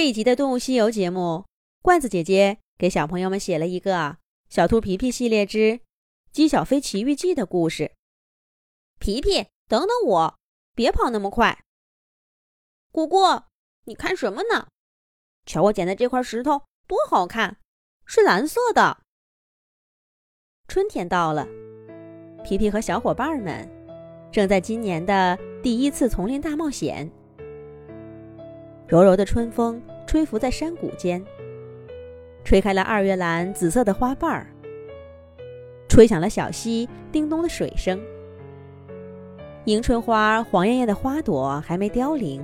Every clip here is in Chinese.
这一集的《动物西游》节目，罐子姐姐给小朋友们写了一个《小兔皮皮系列之鸡小飞奇遇记》的故事。皮皮，等等我，别跑那么快！果果，你看什么呢？瞧我捡的这块石头多好看，是蓝色的。春天到了，皮皮和小伙伴们正在今年的第一次丛林大冒险。柔柔的春风吹拂在山谷间，吹开了二月兰紫色的花瓣儿，吹响了小溪叮咚的水声。迎春花黄艳艳的花朵还没凋零，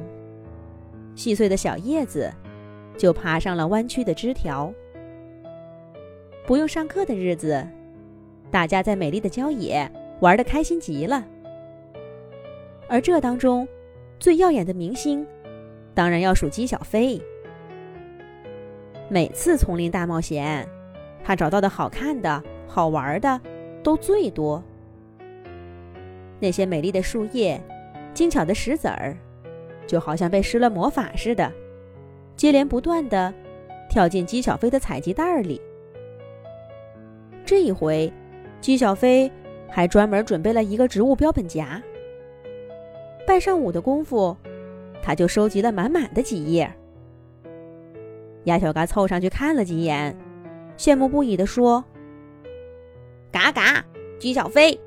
细碎的小叶子就爬上了弯曲的枝条。不用上课的日子，大家在美丽的郊野玩得开心极了。而这当中，最耀眼的明星。当然要数姬小飞。每次丛林大冒险，他找到的好看的、好玩的都最多。那些美丽的树叶、精巧的石子儿，就好像被施了魔法似的，接连不断的跳进姬小飞的采集袋里。这一回，姬小飞还专门准备了一个植物标本夹。半上午的功夫。他就收集了满满的几页。鸭小嘎凑上去看了几眼，羡慕不已地说：“嘎嘎，鸡小飞，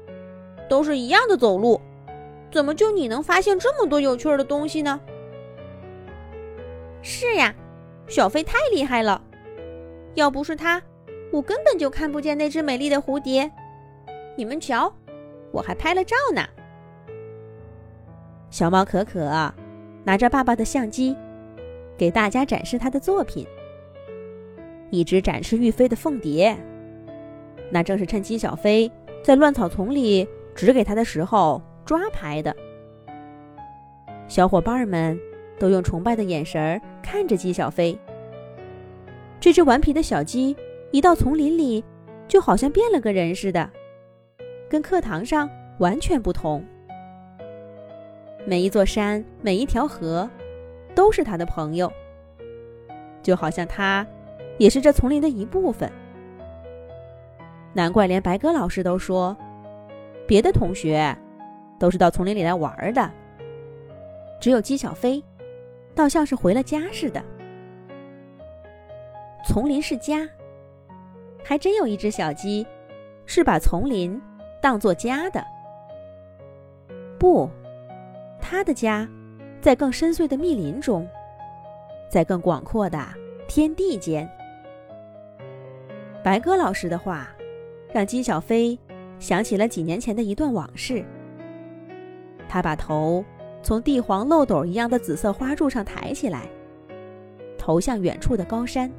都是一样的走路，怎么就你能发现这么多有趣的东西呢？”“是呀，小飞太厉害了，要不是他，我根本就看不见那只美丽的蝴蝶。你们瞧，我还拍了照呢。”小猫可可。拿着爸爸的相机，给大家展示他的作品。一只展翅欲飞的凤蝶，那正是趁姬小飞在乱草丛里指给他的时候抓拍的。小伙伴们都用崇拜的眼神看着姬小飞。这只顽皮的小鸡一到丛林里，就好像变了个人似的，跟课堂上完全不同。每一座山，每一条河，都是他的朋友。就好像他，也是这丛林的一部分。难怪连白鸽老师都说，别的同学都是到丛林里来玩的，只有姬小飞，倒像是回了家似的。丛林是家，还真有一只小鸡，是把丛林当做家的。不。他的家，在更深邃的密林中，在更广阔的天地间。白鸽老师的话，让金小飞想起了几年前的一段往事。他把头从地黄漏斗一样的紫色花柱上抬起来，投向远处的高山。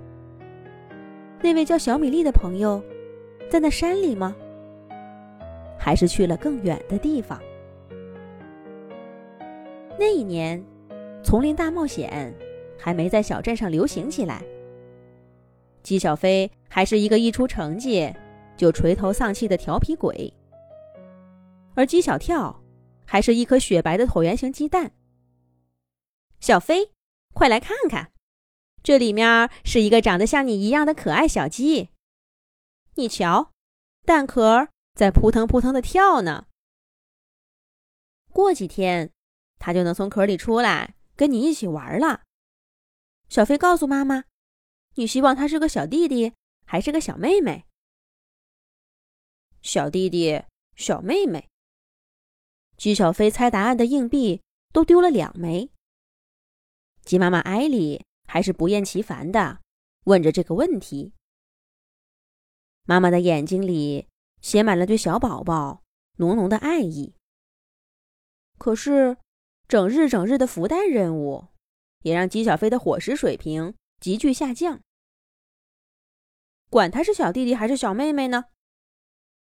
那位叫小米粒的朋友，在那山里吗？还是去了更远的地方？那一年，丛林大冒险还没在小镇上流行起来。姬小飞还是一个一出成绩就垂头丧气的调皮鬼，而姬小跳还是一颗雪白的椭圆形鸡蛋。小飞，快来看看，这里面是一个长得像你一样的可爱小鸡。你瞧，蛋壳在扑腾扑腾的跳呢。过几天。他就能从壳里出来，跟你一起玩了。小飞告诉妈妈：“你希望他是个小弟弟，还是个小妹妹？”小弟弟，小妹妹。鸡小飞猜答案的硬币都丢了两枚。鸡妈妈艾莉还是不厌其烦的问着这个问题。妈妈的眼睛里写满了对小宝宝浓浓的爱意。可是。整日整日的孵蛋任务，也让姬小飞的伙食水平急剧下降。管他是小弟弟还是小妹妹呢，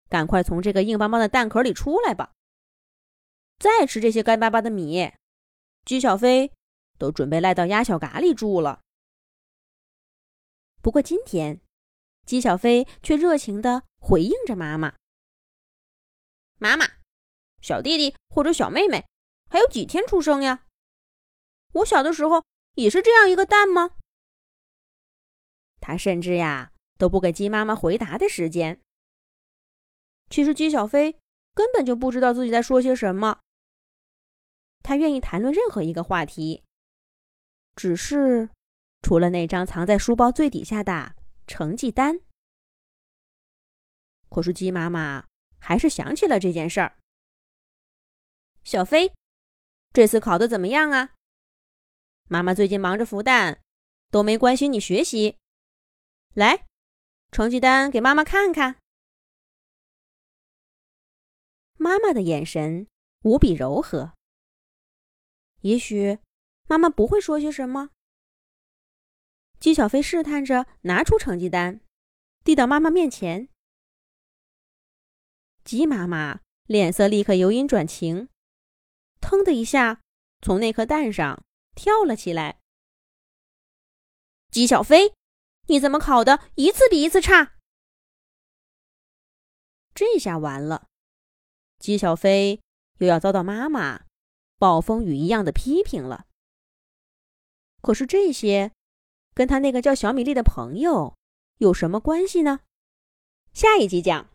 赶快从这个硬邦邦的蛋壳里出来吧！再吃这些干巴巴的米，姬小飞都准备赖到鸭小嘎里住了。不过今天，姬小飞却热情地回应着妈妈：“妈妈，小弟弟或者小妹妹。”还有几天出生呀？我小的时候也是这样一个蛋吗？他甚至呀都不给鸡妈妈回答的时间。其实鸡小飞根本就不知道自己在说些什么。他愿意谈论任何一个话题，只是除了那张藏在书包最底下的成绩单。可是鸡妈妈还是想起了这件事儿。小飞，这次考的怎么样啊？妈妈最近忙着孵蛋，都没关心你学习。来，成绩单给妈妈看看。妈妈的眼神无比柔和。也许妈妈不会说些什么。鸡小飞试探着拿出成绩单，递到妈妈面前。鸡妈妈脸色立刻由阴转晴，腾的一下从那颗蛋上跳了起来。鸡小飞，你怎么考的一次比一次差？这下完了。姬小飞又要遭到妈妈暴风雨一样的批评了。可是这些跟他那个叫小米粒的朋友有什么关系呢？下一集讲。